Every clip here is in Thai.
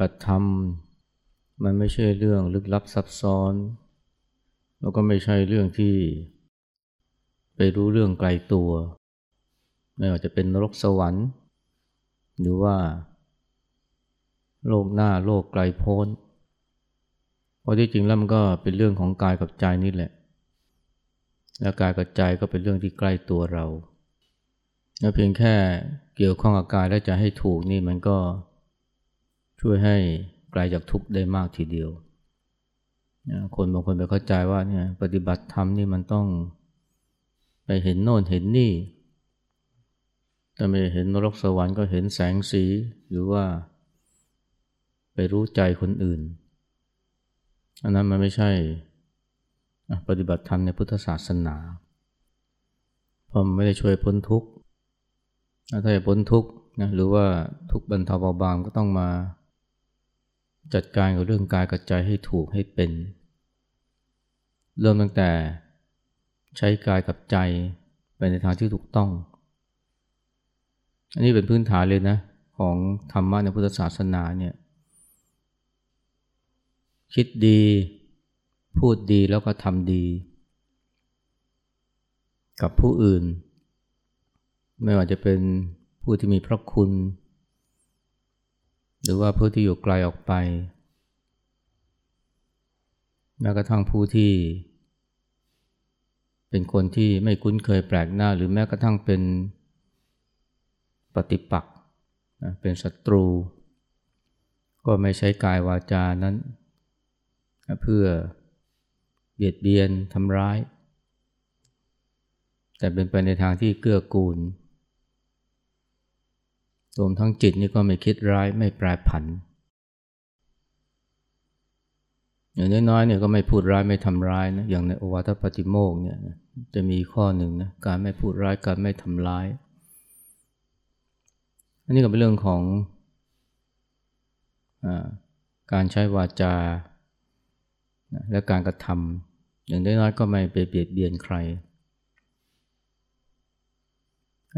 บัติธรรม มันไม่ใช่เรื่องลึกลับซับซ้อน แล้วก็ไม่ใช่เรื่องที่ ไปรู้เรื่องไกลตัว ไม่ว่าจะเป็นนรกสวรรค์ หรือว่า โลกหน้าโลกไกลโพ้นเพราะที่จริงแล้วมันก็เป็นเรื่องของกายกับใจนี่แหละ และกายกับใจก็เป็นเรื่องที่ใกล้ตัวเราแล้วเพียงแค่เกี่ยวข้องกับกายและใจให้ถูกนี่มันก็ ช่วยให้ไกลจากทุกข์ได้มากทีเดียวคนบางคนไปเข้าใจว่าเนี่ยปฏิบัติธรรมนี่มันต้องไปเห็นโน่นเห็นนี่แต่ไม่เห็นนรกสวรรค์ก็เห็นแสงสีหรือว่าไปรู้ใจคนอื่น อันนั้นมันไม่ใช่ปฏิบัติธรรมในพุทธศาสนาเพราะมันไม่ได้ช่วยพ้นทุกข์ถ้าจะพ้นทุกข์นะหรือว่าทุกข์บรรเทาเบาบางก็ต้องมา จัดการกับเรื่องกายกับใจให้ถูกให้เป็น เริ่มตั้งแต่ใช้กายกับใจไปในทางที่ถูกต้อง อันนี้เป็นพื้นฐานเลยนะ ของธรรมะในพุทธศาสนาเนี่ยคิดดี พูดดีแล้วก็ทำดี กับผู้อื่น ไม่ว่าจะเป็นผู้ที่มีพระคุณ หรือว่าผู้ที่อยู่ไกลออกไป แม้กระทั่งผู้ที่ เป็นคนที่ไม่คุ้นเคยแปลกหน้า หรือแม้กระทั่งเป็นปฏิปักษ์เป็นศัตรู ก็ไม่ใช้กายวาจานั้น เพื่อเบียดเบียนทำร้าย แต่เป็นไปในทางที่เกื้อกูล รวมทั้งจิตนี่ก็ไม่คิดร้ายไม่แปรผัน อย่างน้อยๆเนี่ยก็ไม่พูดร้ายไม่ทำร้ายนะอย่างในโอวาทปฏิโมกเนี่ยจะมีข้อหนึ่งนะการไม่พูดร้ายการไม่ทำร้าย อันนี้ก็เป็นเรื่องของอการใช้วาจา และการกระทำอย่างน้อยๆก็ไม่ไปเบียดเบียนใคร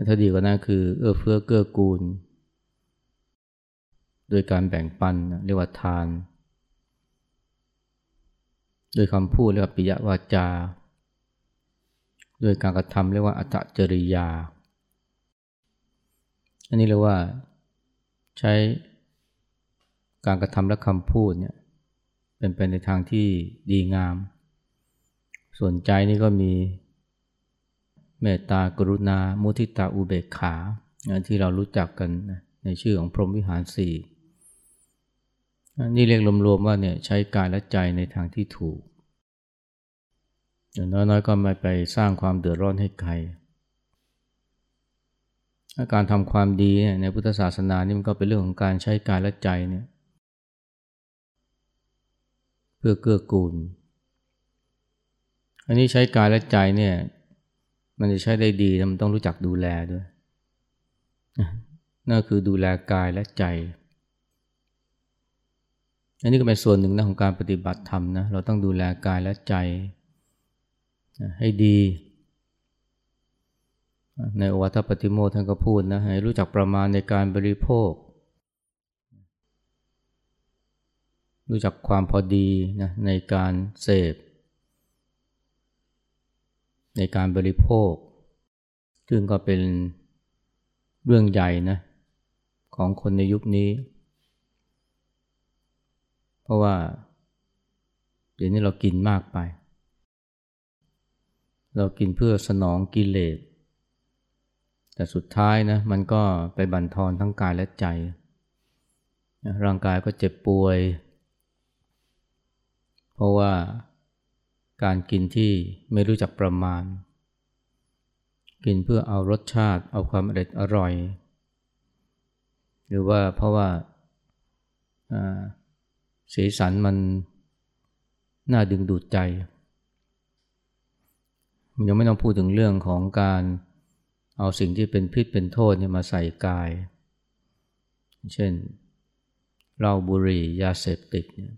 ถ้าดีกว่านั้นคือเอื้อเฟื้อเกื้อกูล โดยการแบ่งปันเรียกว่าทาน โดยคำพูดเรียกว่าปิยวาจา โดยการกระทำเรียกว่าอัตจริยา อันนี้เรียกว่าใช้การกระทำและคำพูดเนี่ยเป็นไปในทางที่ดีงาม ส่วนใจนี่ก็มีเมตตากรุณา มุทิตาอุเบกขา ที่เรารู้จักกันในชื่อของพรหมวิหารสี่ นี่เรียกรวมๆว่าเนี่ยใช้กายและใจในทางที่ถูก อย่างน้อยๆก็ไม่ไปสร้างความเดือดร้อนให้ใคร การทำความดีในพุทธศาสนานี่มันก็เป็นเรื่องของการใช้กายและใจเนี่ยเพื่อเกื้อกูล อันนี้ใช้กายและใจเนี่ยมันจะใช้ได้ดีมันต้องรู้จักดูแลด้วยนั่นคือดูแลกายและใจ อันนี้ก็เป็นส่วนหนึ่งนะของการปฏิบัติธรรมนะเราต้องดูแลกายและใจให้ดี ในโอวัตปฏิโมท่านก็พูดนะให้รู้จักประมาณในการบริโภค รู้จักความพอดีนะในการเสพ ในการบริโภค ซึ่งก็เป็นเรื่องใหญ่นะของคนในยุคนี้ เพราะว่า เดี๋ยวนี้เรากินมากไป เรากินเพื่อสนองกิเลส แต่สุดท้ายนะมันก็ไปบั่นทอนทั้งกายและใจ ร่างกายก็เจ็บป่วย เพราะว่าการกินที่ไม่รู้จักประมาณ กินเพื่อเอารสชาติเอาความอร่อยอร่อย หรือว่าเพราะว่า สีสันมันน่าดึงดูดใจมันยังไม่ต้องพูดถึงเรื่องของการเอาสิ่งที่เป็นพิษเป็นโทษเนี่ยมาใส่กาย เช่นเหล้าบุหรี่ยาเสพติดเนี่ย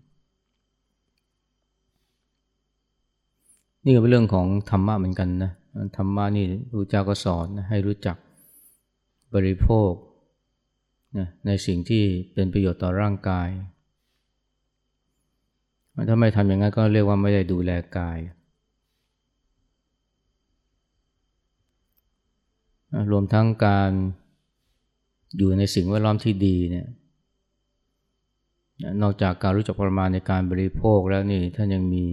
นี่ก็เป็นเรื่องของธรรมะเหมือนกันนะธรรมะนี่พระเจ้าก็สอนนะให้รู้จักบริโภคนะในสิ่งที่เป็นประโยชน์ต่อร่างกาย ถ้าไม่ทำอย่างนั้นก็เรียกว่าไม่ได้ดูแลกาย รวมทั้งการอยู่ในสิ่งแวดล้อมที่ดีเนี่ย นอกจากการรู้จักประมาณในการบริโภคแล้วนี่ท่านยังมี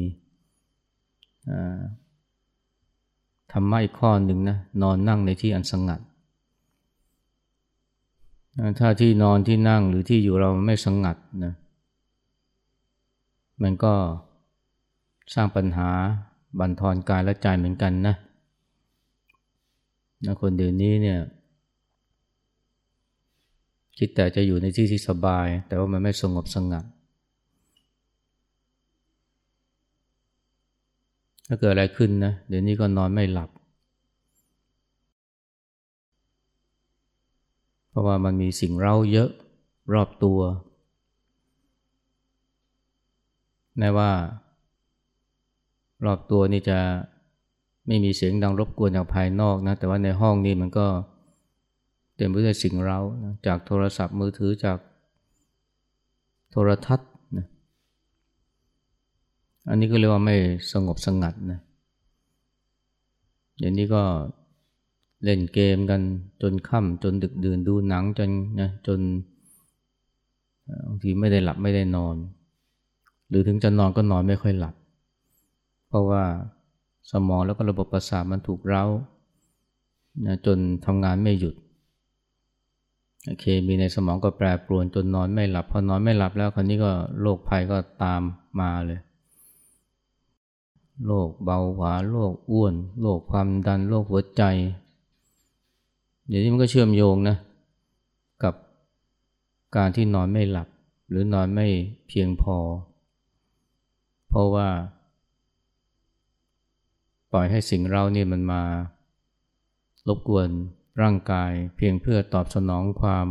ธรรมะอีกข้อหนึ่งนะนอนนั่งในที่อันสงัด ถ้าที่นอนที่นั่งหรือที่อยู่เราไม่สงัดนะ มันก็สร้างปัญหาบั่นทอนกายและใจเหมือนกันนะนะคนเดี๋ยวนี้เนี่ยคิดแต่จะอยู่ในที่ที่สบาย แต่ว่ามันไม่สงบสงัด ถ้าเกิดอะไรขึ้นนะเดี๋ยวนี้ก็นอนไม่หลับ เพราะว่ามันมีสิ่งเร้าเยอะรอบตัว แม้ว่า รอบตัวนี่จะไม่มีเสียงดังรบกวนจากภายนอกนะ แต่ว่าในห้องนี้มันก็เต็มไปด้วยสิ่งเร้าจากโทรศัพท์มือถือจากโทรทัศน์นะอันนี้ก็เรียกว่าไม่สงบสงัดนะอย่างนี้ก็เล่นเกมกันจนค่ำจนดึกดื่นดูหนังจนนะจนบางทีไม่ได้หลับไม่ได้นอน หรือถึงจะนอนก็นอนไม่ค่อยหลับ เพราะว่าสมองแล้วก็ระบบประสาทมันถูกเร้านะจนทำงานไม่หยุดเคมีในสมองก็แปรปรวนจนนอนไม่หลับพอนอนไม่หลับแล้วคราวนี้ก็โรคภัยก็ตามมาเลยโรคเบาหวานโรคอ้วนโรคความดันโรคหัวใจเดี๋ยวนี้มันก็เชื่อมโยงนะกับการที่นอนไม่หลับ หรือนอนไม่เพียงพอ ราะว่า ปล่อยให้สิ่งเรานี่มันมารบกวนร่างกายเพียงเพื่อตอบสนองความ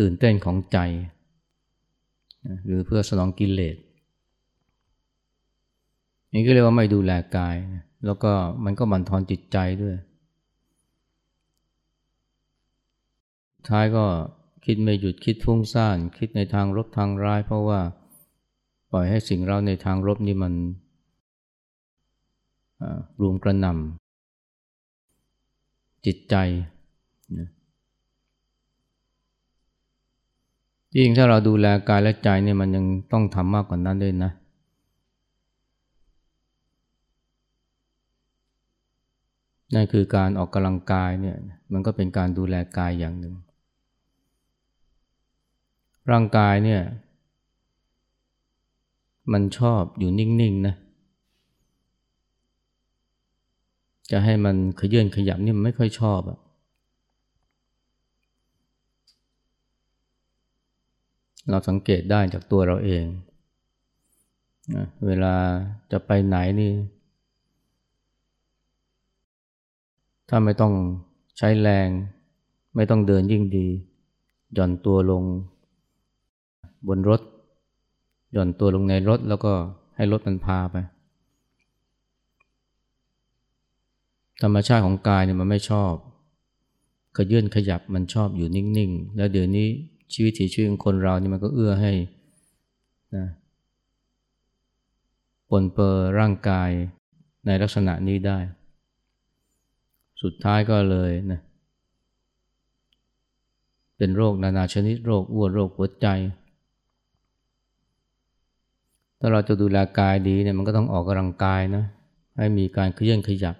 ตื่นเต้นของใจ หรือเพื่อสนองกิเลสนี่ก็เรียกว่าไม่ดูแลกาย แล้วก็มันก็บั่นทอนจิตใจด้วย ท้ายก็คิดไม่หยุดคิดฟุ้งซ่าน คิดในทางลบทางร้าย เพราะว่า ปล่อยให้สิ่งเราในทางลบนี่มันรวมกระนำจิตใจนะยิ่งถ้าเราดูแลกายและใจเนี่ยมันยังต้องทำมากกว่านั้นด้วยนะ นั่นคือการออกกำลังกายเนี่ยมันก็เป็นการดูแลกายอย่างหนึ่ง ร่างกายเนี่ย มันชอบอยู่นิ่งๆนะ จะให้มันขยื่นขยับนี่มันไม่ค่อยชอบอะเราสังเกตได้จากตัวเราเองเวลาจะไปไหนนี่ ถ้าไม่ต้องใช้แรง ไม่ต้องเดินยิ่งดี หย่อนตัวลงบนรถ หย่อนตัวลงในรถแล้วก็ให้รถมันพาไป ธรรมชาติของกายเนี่ยมันไม่ชอบขยื่นขยับมันชอบอยู่นิ่งๆ แล้วเดี๋ยวนี้ชีวิตถีชีวิตของคนเรานี่มันก็เอื้อให้นะปนเปื้อร่างกายในลักษณะนี้ได้ สุดท้ายก็เลยนะเป็นโรคนานาชนิดโรคอ้วนโรคหัวใจ ถ้าเราจะดูแลกายดีเนี่ยมันก็ต้องออกกำลังกายนะ ให้มีการเคลื่อนขยับ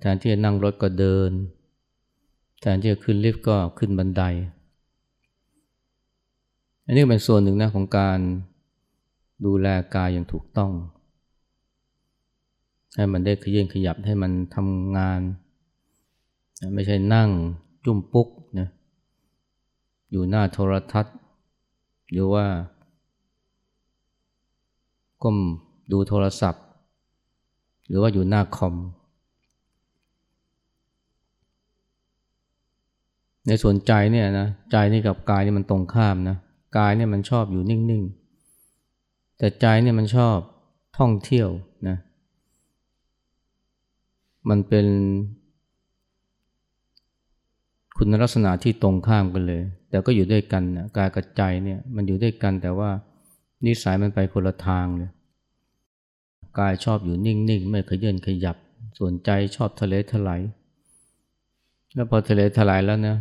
แทนที่จะนั่งรถก็เดิน แทนที่จะขึ้นลิฟต์ก็ขึ้นบันได อันนี้เป็นส่วนหนึ่งนะของการดูแลกายอย่างถูกต้อง ให้มันได้ขยื่นขยับให้มันทำงาน ไม่ใช่นั่งจุ่มปุ๊กนะอยู่หน้าโทรทัศน์ หรือว่า ก้มดูโทรศัพท์ หรือว่าอยู่หน้าคอม ในส่วนใจเนี่ยนะใจนี่กับกายนี่มันตรงข้ามนะกายเนี่ยมันชอบอยู่นิ่ง ๆ แต่ใจเนี่ยมันชอบท่องเที่ยวนะมันเป็นคุณลักษณะที่ตรงข้ามกันเลย แต่ก็อยู่ด้วยกันนะกายกับใจเนี่ยมันอยู่ด้วยกันแต่ว่า นิสัยมันไปคนละทางเลยกายชอบอยู่นิ่งๆ ไม่ขยื่นขยับ ส่วนใจชอบทะเลถลายแล้วพอทะเลถลายแล้วนะ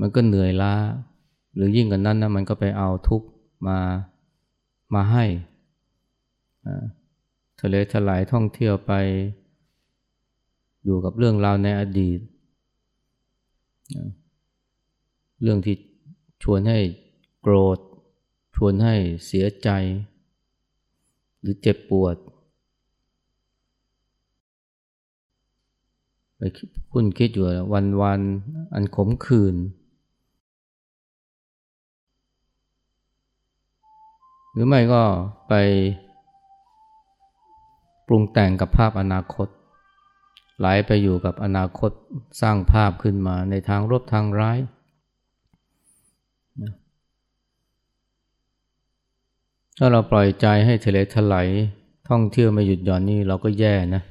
มันก็เหนื่อยล้า หรือยิ่งกว่านั้นนะมันก็ไปเอาทุกข์มามาให้ทะเลถลายท่องเที่ยวไปอยู่กับเรื่องราวในอดีต เรื่องที่ชวนให้โกรธ ชวนให้เสียใจ หรือเจ็บปวดไปคุณคิดอยู่วันวันอันขมขื่นหรือไม่ก็ไปปรุงแต่งกับภาพอนาคต ไหลไปอยู่กับอนาคตสร้างภาพขึ้นมาในทางรบทางร้าย ถ้าเราปล่อยใจให้ทะเลถลายท่องเที่ยวไม่หยุดหย่อนนี่เราก็แย่นะ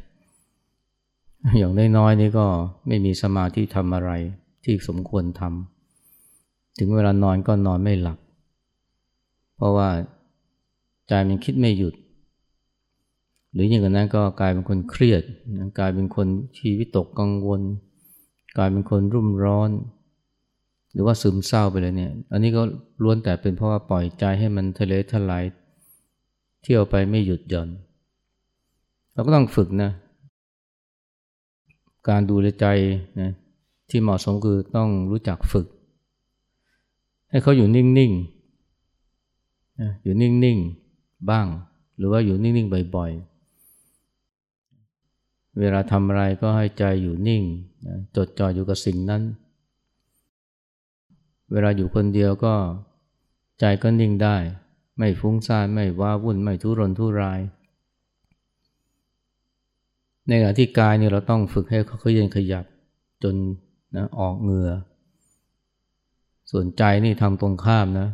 อย่างน้อยๆนี่ก็ไม่มีสมาธิทำอะไรที่สมควรทำถึงเวลานอนก็นอนไม่หลับ เพราะว่าใจมันคิดไม่หยุด หรืออย่างนั้นก็กลายเป็นคนเครียด กลายเป็นคนชีวิตตกกังวล กลายเป็นคนรุ่มร้อน หรือว่าซึมเศร้าไปเลยเนี่ย อันนี้ก็ล้วนแต่เป็นเพราะว่าปล่อยใจให้มันทะเลทลายเที่ยวไปไม่หยุดหย่อน เราก็ต้องฝึกนะ การดูแลใจนะที่เหมาะสมคือต้องรู้จักฝึก ให้เขาอยู่นิ่งๆอยู่นิ่งๆบ้าง หรือว่าอยู่นิ่งๆบ่อยๆเวลาทำอะไรก็ให้ใจอยู่นิ่งจดจ่ออยู่กับสิ่งนั้น เวลาอยู่คนเดียวก็ใจก็นิ่งได้ ไม่ฟุ้งซ่านไม่ว้าวุ่นไม่ทุรนทุราย ในขณะที่กายเนี่ยเราต้องฝึกให้เขาเย็นขยับจนนะออกเหงื่อส่วนใจนี่ทำตรงข้ามนะ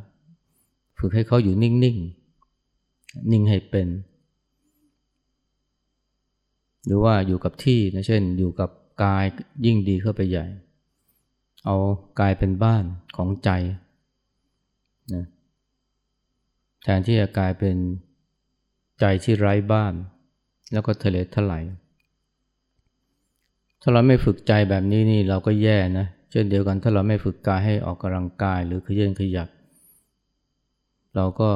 ฝึกให้เขาอยู่นิ่งๆนิ่งให้เป็น หรือว่าอยู่กับที่นะเช่น อยู่กับกายยิ่งดีเข้าไปใหญ่ เอากายเป็นบ้าน ของใจนะแทนที่จะกลายเป็นใจที่ไร้บ้าน แล้วก็ทะเลทลายถ้าเราไม่ฝึกใจแบบนี้นี่เราก็แย่นะเช่นเดียวกันถ้าเราไม่ฝึกกายให้ออกกำลังกายหรือขยันขยับ เราก็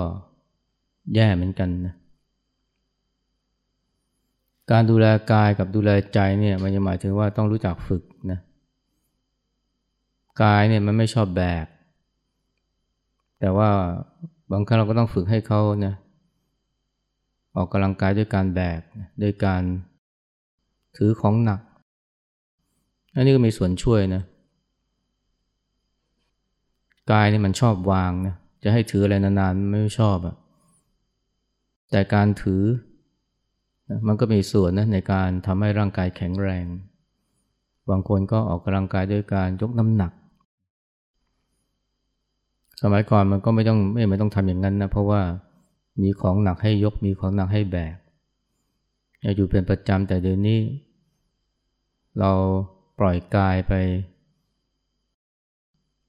แย่เหมือนกันนะการดูแลกายกับดูแลใจเนี่ยมันจะหมายถึงว่าต้องรู้จักฝึกนะ กายเนี่ยมันไม่ชอบแบก แต่ว่าบางครั้งเราก็ต้องฝึกให้เขาเนี่ยออกกำลังกายด้วยการแบกด้วยการถือของหนัก อันนี้ก็มีส่วนช่วยนะ กายนี่มันชอบวางนะ จะให้ถืออะไรนานๆไม่ชอบอะแต่การถือ มันก็มีส่วนนะในการทำให้ร่างกายแข็งแรง บางคนก็ออกกำลังกายด้วยการยกน้ำหนัก สมัยก่อนมันก็ไม่ต้องไม่ไม่ต้องทำอย่างนั้นนะเพราะว่ามีของหนักให้ยกมีของหนักให้แบกอยู่เป็นประจำแต่เดี๋ยวนี้ เราปล่อยกายไป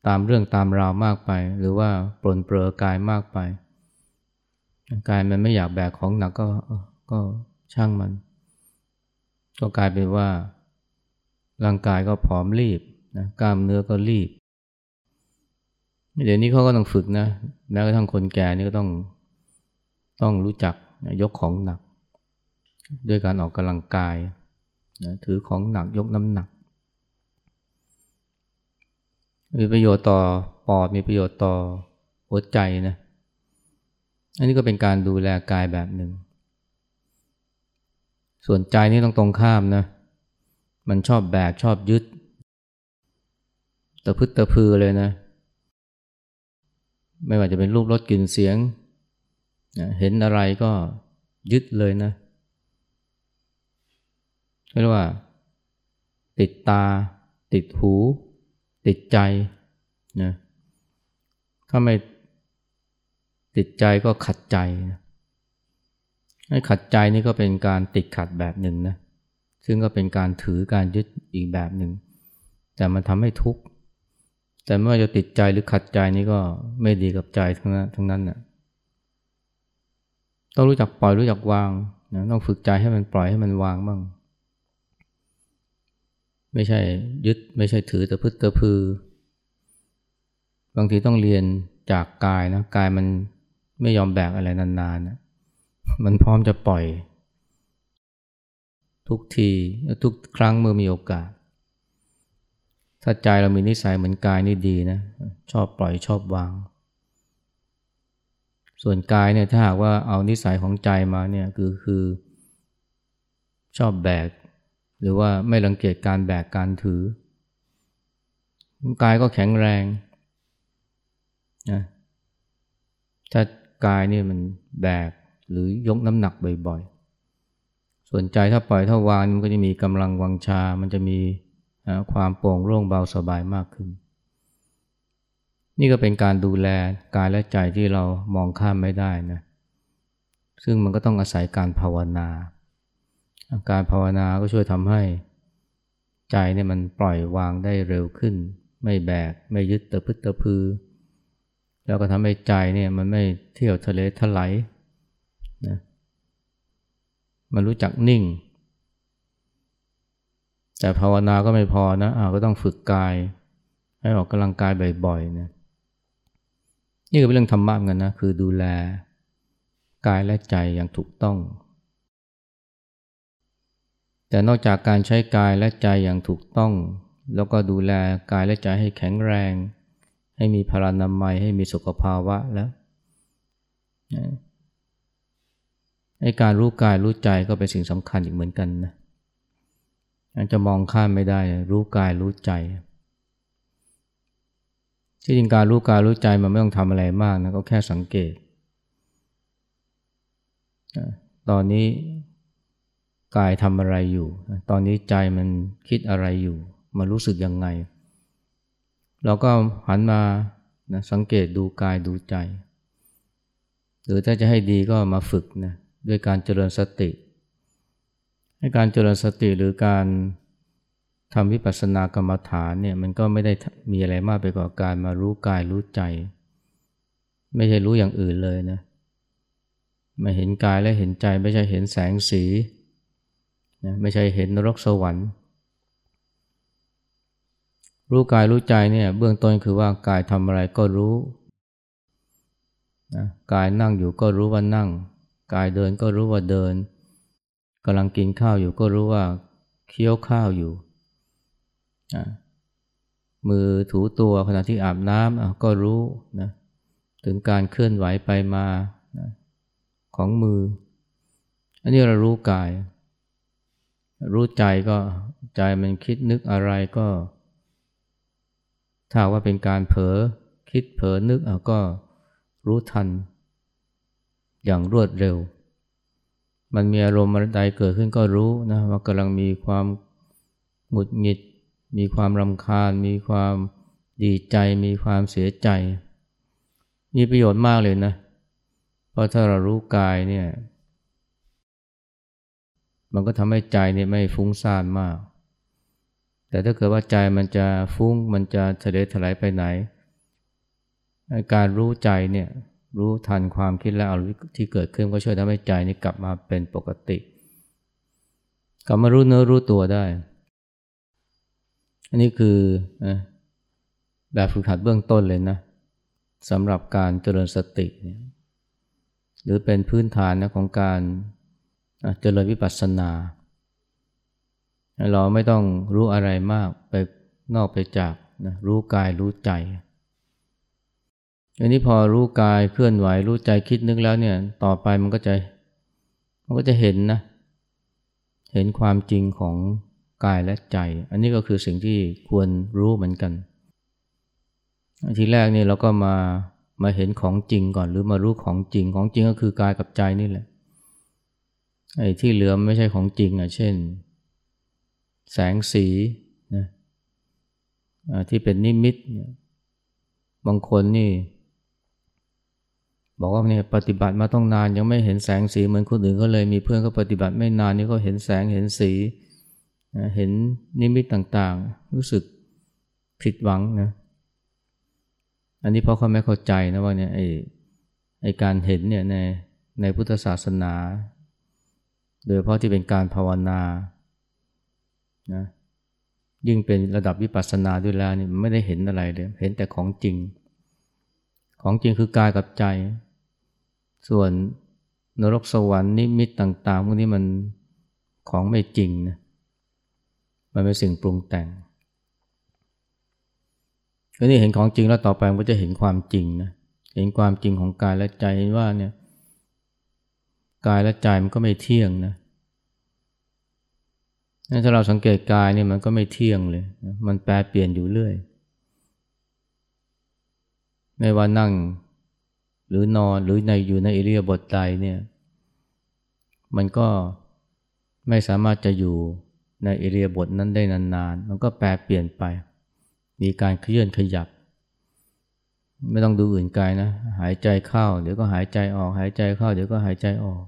ตามเรื่องตามราวมากไป หรือว่าปลนเปลือกายมากไป กายมันไม่อยากแบกของหนักก็ก็ช่างมัน ก็กลายเป็นว่าร่างกายก็ผอมรีบนะกล้ามเนื้อก็รีบ เดี๋ยวนี้เขาก็ต้องฝึกนะแม้กระทั่งคนแก่นี่ก็ต้องต้องรู้จักยกของหนัก ด้วยการออกกำลังกายนะถือของหนักยกน้ำหนัก มีประโยชน์ต่อปอดมีประโยชน์ต่อหัวใจนะอันนี้ก็เป็นการดูแลกายแบบหนึ่ง ส่วนใจนี่ต้องตรงข้ามนะ มันชอบแบกชอบยึดตะพึดตะพือเลยนะ ไม่ว่าจะเป็นรูปรสกลิ่นเสียงเห็นอะไรก็ยึดเลยนะเรียกว่า ติดตา ติดหู ติดใจนะถ้าไม่ติดใจก็ขัดใจนะให้ขัดใจนี่ก็เป็นการติดขัดแบบหนึ่งนะซึ่งก็เป็นการถือการยึดอีกแบบหนึ่ง แต่มันทำให้ทุกข์ แต่ไม่ว่าจะติดใจหรือขัดใจนี่ก็ไม่ดีกับใจทั้งนั้นทั้งนั้นน่ะต้องรู้จักปล่อยรู้จักวางนะต้องฝึกใจให้มันปล่อยให้มันวางบ้าง ไม่ใช่ยึดไม่ใช่ถือแต่พึ่งแต่พือบางทีต้องเรียนจากกายนะกายมันไม่ยอมแบกอะไรนานๆนะมันพร้อมจะปล่อย ทุกทีทุกครั้งเมื่อมีโอกาส ถ้าใจเรามีนิสัยเหมือนกายนี่ดีนะชอบปล่อยชอบวาง ส่วนกายเนี่ยถ้าหากว่าเอานิสัยของใจมาเนี่ยคือคือ ชอบแบก หรือว่าไม่รังเกียจการแบกการถือ กายก็แข็งแรงนะถ้ากายนี่มันแบกหรือยกน้ำหนักบ่อยๆ ส่วนใจถ้าปล่อยถ้าวางมันก็จะมีกำลังวังชา มันจะมี ความโปร่งโล่งเบาสบายมากขึ้น นี่ก็เป็นการดูแลกายและใจที่เรามองข้ามไม่ได้นะซึ่งมันก็ต้องอาศัยการภาวนา การภาวนาก็ช่วยทำให้ใจเนี่ยมันปล่อยวางได้เร็วขึ้น ไม่แบก ไม่ยึดตะพึดตะพือ แล้วก็ทำให้ใจเนี่ยมันไม่เที่ยวทะเลทลายนะมันรู้จักนิ่ง แต่ภาวนาก็ไม่พอนะอาก็ต้องฝึกกาย ให้ออกกำลังกายบ่อยๆนะนี่ก็เป็นเรื่องธรรมะกันนะคือดูแลกายและใจอย่างถูกต้อง แต่นอกจากการใช้กายและใจอย่างถูกต้อง แล้วก็ดูแลกายและใจให้แข็งแรง ให้มีพลานามัยให้มีสุขภาวะแล้วให้การรู้กายรู้ใจก็เป็นสิ่งสำคัญอีกเหมือนกันนะ จะมองข้ามไม่ได้ รู้กายรู้ใจ ที่จริงการรู้กายรู้ใจมันไม่ต้องทำอะไรมากนะก็แค่สังเกต ตอนนี้กายทำอะไรอยู่ ตอนนี้ใจมันคิดอะไรอยู่ มันรู้สึกยังไง เราก็หันมานะสังเกตดูกายดูใจ หรือถ้าจะให้ดีก็มาฝึกนะด้วยการเจริญสติให้ การเจริญสติหรือการทำวิปัสสนากรรมฐานเนี่ยมันก็ไม่ได้มีอะไรมากไปกว่าการมารู้กายรู้ใจ ไม่ใช่รู้อย่างอื่นเลยนะมาเห็นกายและเห็นใจไม่ใช่เห็นแสงสีนะไม่ใช่เห็นนรกสวรรค์ รู้กายรู้ใจเนี่ยเบื้องต้นคือว่ากายทำอะไรก็รู้นะกายนั่งอยู่ก็รู้ว่านั่ง กายเดินก็รู้ว่าเดิน กำลังกินข้าวอยู่ก็รู้ว่าเคี้ยวข้าวอยู่ มือถูตัวขณะที่อาบน้ำก็รู้นะถึงการเคลื่อนไหวไปมานะของมือ อันนี้เรารู้กาย รู้ใจก็ใจมันคิดนึกอะไรก็ ถ้าว่าเป็นการเผลอคิดเผลอนึกเอาก็รู้ทัน อย่างรวดเร็ว มันมีอารมณ์ใดเกิดขึ้นก็รู้นะว่ากำลังมีความหงุดหงิด มีความรำคาญ มีความดีใจ มีความเสียใจ มีประโยชน์มากเลยนะ เพราะถ้าเรารู้กายเนี่ย มันก็ทำให้ใจเนี่ยไม่ฟุ้งซ่านมาก แต่ถ้าเกิดว่าใจมันจะฟุ้ง มันจะทะเลถลายไปไหน การรู้ใจเนี่ย รู้ทันความคิดและอารมณ์ที่เกิดขึ้นก็ช่วยทำให้ใจนี้กลับมาเป็นปกติ กลับมารู้เนื้อรู้ตัวได้ อันนี้คือแบบฝึกหัดเบื้องต้นเลยนะสำหรับการเจริญสติ หรือเป็นพื้นฐานนะของการเจริญวิปัสสนา เราไม่ต้องรู้อะไรมากไปนอกไปจากนะรู้กายรู้ใจ อันนี้พอรู้กายเคลื่อนไหวรู้ใจคิดนึกแล้วเนี่ย ต่อไปมันก็จะมันก็จะเห็นนะ เห็นความจริงของกายและใจ อันนี้ก็คือสิ่งที่ควรรู้เหมือนกัน ทีแรกนี่เราก็มามาเห็นของจริงก่อนหรือมารู้ของจริงของจริงก็คือกายกับใจนี่แหละไอ้ที่เหลือไม่ใช่ของจริงอะเช่น แสงสีนะที่เป็นนิมิต บางคนนี่ บอกว่าเนี่ยปฏิบัติมาต้องนานยังไม่เห็นแสงสีเหมือนคนอื่นก็เลยมีเพื่อนก็ปฏิบัติไม่นานนี่ก็เห็นแสงเห็นสีเห็นนิมิตต่างๆ รู้สึกผิดหวังนะอันนี้เพราะเขาไม่เข้าใจนะว่าเนี่ยไอ้ไอ้การเห็นเนี่ยในในพุทธศาสนา โดยเพราะที่เป็นการภาวนานะยิ่งเป็นระดับวิปัสสนาด้วยแล้วนี่ไม่ได้เห็นอะไรเลย เห็นแต่ของจริง ของจริงคือกายกับใจ ส่วนนรกสวรรค์นิมิตต่างๆพวกนี้มันของไม่จริงนะมันเป็นสิ่งปรุงแต่งอันนี้เห็นของจริงแล้วต่อไปมันก็จะเห็นความจริงนะเห็นความจริงของกายและใจว่าเนี่ยกายและใจมันก็ไม่เที่ยงนะถ้าเราสังเกตกายเนี่ยมันก็ไม่เที่ยงเลย มันแปรเปลี่ยนอยู่เรื่อย ไม่ว่านั่งหรือนอนหรือในอยู่ในอิริยาบถใดเนี่ยมันก็ไม่สามารถจะอยู่ในอิริยาบถนั้นได้นานๆ มันก็แปรเปลี่ยนไป มีการเคลื่อนขยับ ไม่ต้องดูอื่นกายนะ หายใจเข้า เดี๋ยวก็หายใจออก หายใจเข้า เดี๋ยวก็หายใจออก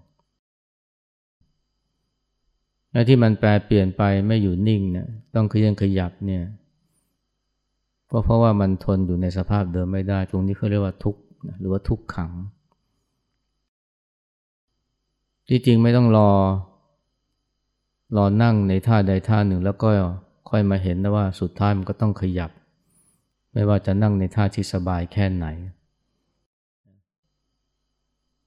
และที่มันแปลเปลี่ยนไปไม่อยู่นิ่งเนี่ยต้องเคลื่อนขยับเนี่ย ก็เพราะว่ามันทนอยู่ในสภาพเดิมไม่ได้ ตรงนี้เขาเรียกว่าทุกข์หรือว่าทุกขัง ที่จริงไม่ต้องรอ รอนั่งในท่าใดท่าหนึ่งแล้วก็ค่อยมาเห็นนะว่าสุดท้ายมันก็ต้องขยับ ไม่ว่าจะนั่งในท่าที่สบายแค่ไหน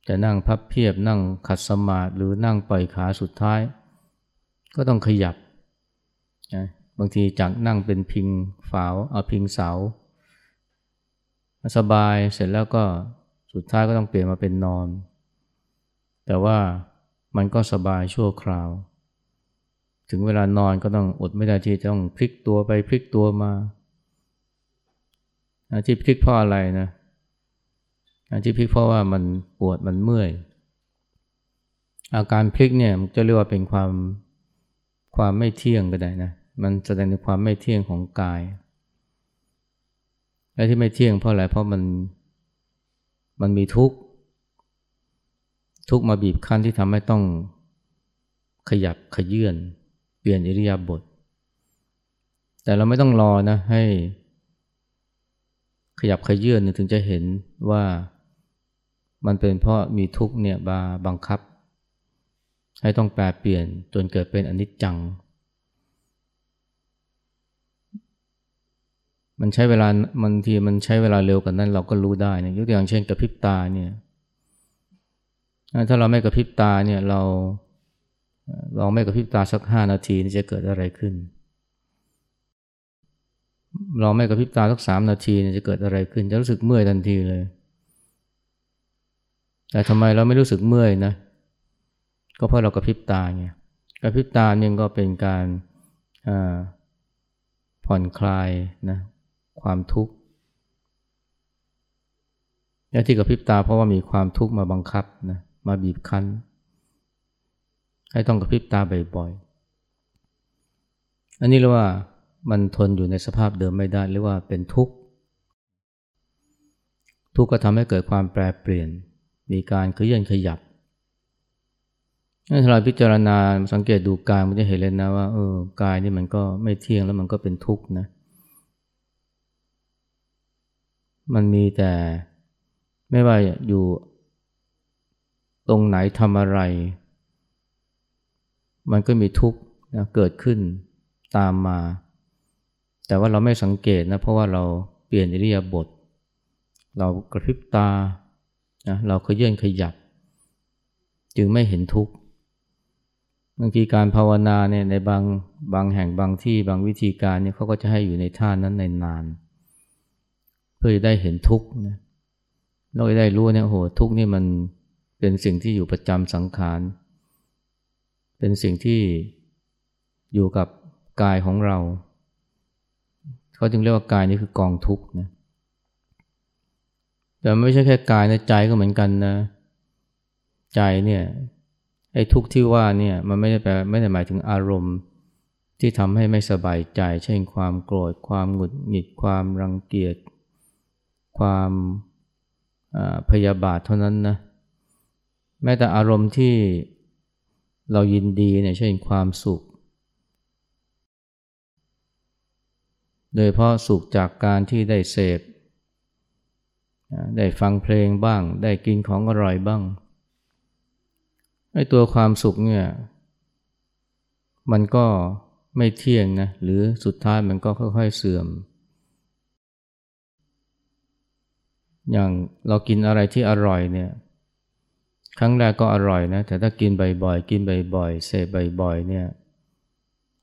จะนั่งพับเพียบนั่งขัดสมาธิหรือนั่งปล่อยขาสุดท้าย ก็ต้องขยับนะ บางทีจากนั่งเป็นพิงฝาเอาพิงเสาสบายเสร็จแล้วก็สุดท้ายก็ต้องเปลี่ยนมาเป็นนอน แต่ว่ามันก็สบายชั่วคราว ถึงเวลานอนก็ต้องอดไม่ได้ที่ต้องพลิกตัวไปพลิกตัวมาที่พลิกเพราะอะไรนะที่พลิกเพราะว่ามันปวดมันเมื่อย อาการพลิกเนี่ยจะเรียกว่าเป็นความความไม่เที่ยงก็ได้นะ มันแสดงถึงความไม่เที่ยงของกาย และที่ไม่เที่ยงเพราะอะไร เพราะมันมันมีทุกข์ ทุกข์มาบีบคั้นที่ทำให้ต้องขยับขยื่นเปลี่ยนอิริยาบถแต่เราไม่ต้องรอนะให้ขยับขยื่นถึงจะเห็นว่ามันเป็นเพราะมีทุกข์เนี่ยบาบังคับ ให้ต้องแปลเปลี่ยนจนเกิดเป็นอนิจจัง มันใช้เวลาบางทีมันใช้เวลาเร็วกว่านั้นเราก็รู้ได้นะยกตัวอย่างเช่นกระพริบตาเนี่ยถ้าเราไม่กระพริบตาเนี่ยเราเราไม่กระพริบตาสักห้านาทีนี่จะเกิดอะไรขึ้น เราไม่กระพริบตาสักสามนาทีนี่จะเกิดอะไรขึ้น จะรู้สึกเมื่อยทันทีเลย แต่ทำไมเราไม่รู้สึกเมื่อยนะ ก็เพราะเรากระพริบตาไงกระพริบตาเนี่ยก็เป็นการผ่อนคลายนะ ความทุกข์และที่กระพริบตาเพราะว่ามีความทุกข์มาบังคับนะมาบีบคั้น ให้ต้องกระพริบตาบ่อยๆอันนี้เรียกว่ามันทนอยู่ในสภาพเดิมไม่ได้เรียกว่าเป็นทุกข์ ทุกข์ก็ทำให้เกิดความแปรเปลี่ยน มีการเคลื่อนขยับถ้าเราพิจารณาสังเกตดูกายมันจะเห็นเลยนะว่าเออกายนี่มันก็ไม่เที่ยงแล้วมันก็เป็นทุกข์นะ มันมีแต่ไม่ว่าอยู่ตรงไหนทำอะไร มันก็มีทุกข์นะเกิดขึ้นตามมา แต่ว่าเราไม่สังเกตนะเพราะว่าเราเปลี่ยนอิริยาบถเรากระพริบตานะเราเคยื่นขยับ จึงไม่เห็นทุกข์บางทีการภาวนาเนี่ยในบางบางแห่งบางที่บางวิธีการเนี่ยเขาก็จะให้อยู่ในท่านั้นในนาน เพื่อจะได้เห็นทุกข์นะเราได้รู้เนี่ยโหทุกข์นี่มันเป็นสิ่งที่อยู่ประจำสังขาร เป็นสิ่งที่อยู่กับกายของเรา เขาจึงเรียกว่ากายนี่คือกองทุกข์นะแต่ไม่ใช่แค่กายนะใจก็เหมือนกันนะ ใจเนี่ยไอ้ทุกข์ที่ว่าเนี่ยมันไม่ได้แปลไม่ได้หมายถึงอารมณ์ที่ทำให้ไม่สบายใจ เช่นความโกรธ ความหงุดหงิดความรังเกียจ ความพยาบาทเท่านั้นนะแม้แต่อารมณ์ที่เรายินดีเนี่ยเช่นความสุข โดยเพราะสุขจากการที่ได้เสพได้ฟังเพลงบ้าง ได้กินของอร่อยบ้างไอ้ตัวความสุขเนี่ยมันก็ไม่เที่ยงนะหรือสุดท้ายมันก็ค่อยๆเสื่อม อย่างเรากินอะไรที่อร่อยเนี่ยครั้งแรกก็อร่อยนะแต่ถ้ากินบ่อยๆกินบ่อยๆเสพบ่อยๆเนี่ย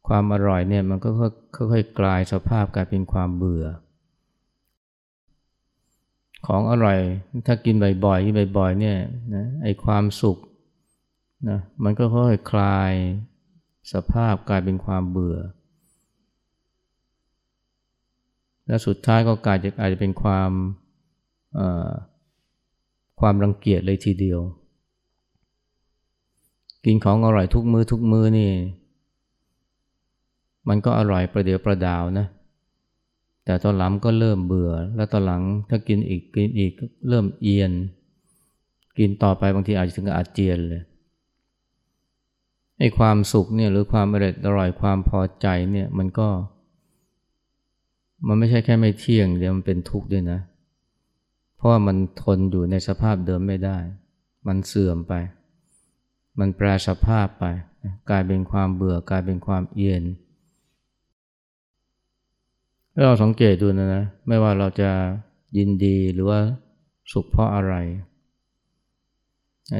ความอร่อยเนี่ยมันก็ค่อยๆกลายสภาพกลายเป็นความเบื่อ ของอร่อยถ้ากินบ่อยๆกินบ่อยๆเนี่ยนะไอความสุขนะมันก็ค่อยๆคลายสภาพกลายเป็นความเบื่อ และสุดท้ายก็กลายจะอาจจะเป็นความ ความรังเกียจเลยทีเดียว กินของอร่อยทุกมือ้อทุกมื้อนี่ มันก็อร่อยประเดี๋ยวประดาวนะ แต่ตอนหลังก็เริ่มเบื่อ แล้วตอนหลังถ้ากินอีกกินอีกเริ่มเอียน กินต่อไปบางทีอาจจะถึงอาเจียนเลยไอ้ความสุขเนี่ยหรือความอร่อยอร่อยความพอใจเนี่ยมันก็ มันไม่ใช่แค่ไม่เที่ยงเดี๋ยวมันเป็นทุกข์ด้วยนะเเพราะว่ามันทนอยู่ในสภาพเดิมไม่ได้ มันเสื่อมไป มันแปรสภาพไป กลายเป็นความเบื่อกลายเป็นความเอียนเราสังเกตดูนะนะ ไม่ว่าเราจะยินดีหรือว่าสุขเพราะอะไร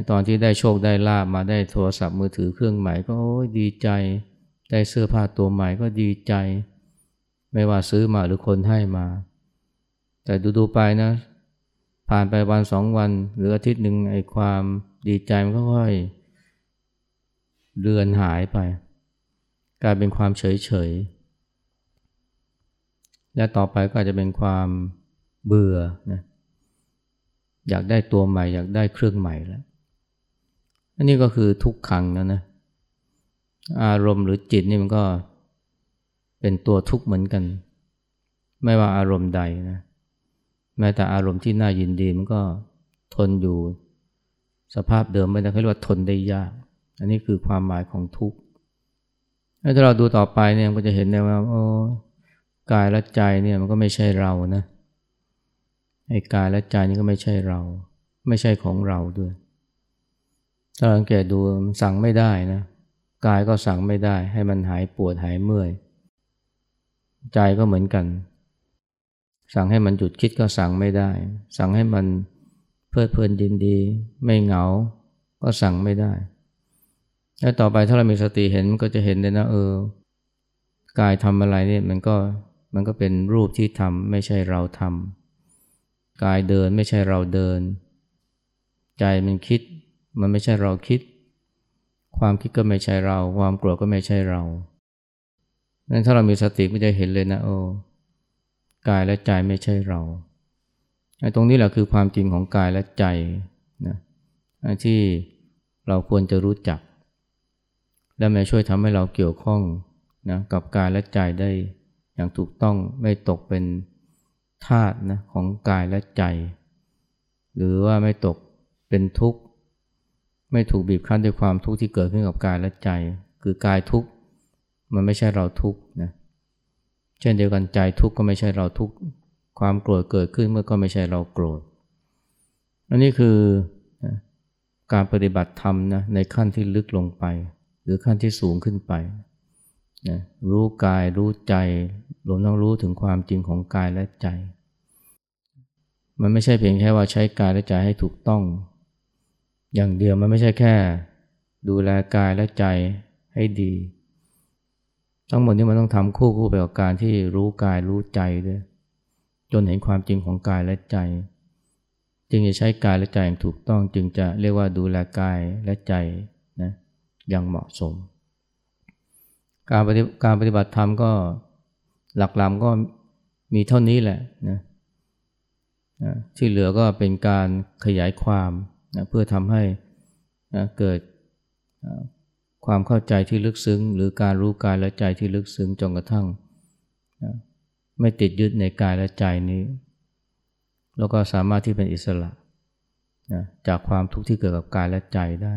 ตอนที่ได้โชคได้ลาบมาได้โทรศัพท์มือถือเครื่องใหม่ก็ดีใจ ได้เสื้อผ้าตัวใหม่ก็ดีใจ ไม่ว่าซื้อมาหรือคนให้มา แต่ดูๆไปนะ ผ่านไปวันสองวันหรืออาทิตย์หนึ่งไอ้ความดีใจมันก็ค่อยเลือนหายไป กลายเป็นความเฉยเฉยและต่อไปก็อาจจะเป็นความเบื่อนะอยากได้ตัวใหม่ อยากได้เครื่องใหม่แล้วอันนี้ก็คือทุกขังนะนะอารมณ์หรือจิตนี่มันก็เป็นตัวทุกข์เหมือนกัน ไม่ว่าอารมณ์ใดนะ แม้แต่อารมณ์ที่น่ายินดีมันก็ทนอยู่ สภาพเดิมไม่ได้เขาเรียกว่าทนได้ยาก อันนี้คือความหมายของทุกข์ถ้าเราดูต่อไปเนี่ยก็จะเห็นได้ว่าโอ้กายและใจเนี่ยมันก็ไม่ใช่เรานะไอ้กายและใจนี่ก็ไม่ใช่เรา ไม่ใช่ของเราด้วยถ้าสังเกตดูสั่งไม่ได้นะกายก็สั่งไม่ได้ ให้มันหายปวดหายเมื่อย ใจก็เหมือนกัน สั่งให้มันหยุดคิดก็สั่งไม่ได้ สั่งให้มันเพลิดเพลินดินดี ไม่เหงา ก็สั่งไม่ได้ แล้วต่อไปถ้าเรามีสติเห็นมันก็จะเห็นเลยนะเออกายทำอะไรเนี่ยมันก็มันก็เป็นรูปที่ทำไม่ใช่เราทำกายเดินไม่ใช่เราเดิน ใจมันคิดมันไม่ใช่เราคิด ความคิดก็ไม่ใช่เรา ความกลัวก็ไม่ใช่เรานั้นถ้าเรามีสติก็จะเห็นเลยนะโอ้ กายและใจไม่ใช่เราไอ้ตรงนี้แหละคือความจริงของกายและใจนะที่เราควรจะรู้จัก และมาช่วยทำให้เราเกี่ยวข้องนะกับกายและใจได้อย่างถูกต้องไม่ตกเป็นทาตุนะของกายและใจ หรือว่าไม่ตกเป็นทุกข์ ไม่ถูกบีบคั้นด้วยความทุกข์ที่เกิดขึ้นกับกายและใจ คือกายทุกข์มันไม่ใช่เราทุกข์นะเช่นเดียวกันใจทุกข์ก็ไม่ใช่เราทุกข์ความโกรธเกิดขึ้นเมื่อก็ไม่ใช่เราโกรธอันนี้คือการปฏิบัติธรรมนะในขั้นที่ลึกลงไป หรือขั้นที่สูงขึ้นไปนะรู้กายรู้ใจรวมทั้งรู้ถึงความจริงของกายและใจ มันไม่ใช่เพียงแค่ว่าใช้กายและใจให้ถูกต้อง อย่างเดียวมันไม่ใช่แค่ ดูแลกายและใจให้ดี ทั้งหมดนี้มันต้องทำคู่คู่ไปกับการที่รู้กายรู้ใจด้วย จนเห็นความจริงของกายและใจ จึงจะใช้กายและใจอย่างถูกต้อง จึงจะเรียกว่าดูแลกายและใจนะอย่างเหมาะสม การปฏิการปฏิบัติธรรมก็หลักๆก็มีเท่านี้แหละนะที่เหลือก็เป็นการขยายความนะเพื่อทำให้นะเกิด ความเข้าใจที่ลึกซึ้ง หรือการรู้กายและใจที่ลึกซึ้งจนกระทั่ง ไม่ติดยึดในกายและใจนี้ แล้วก็สามารถที่เป็นอิสระนะจากความทุกข์ที่เกิดกับกายและใจได้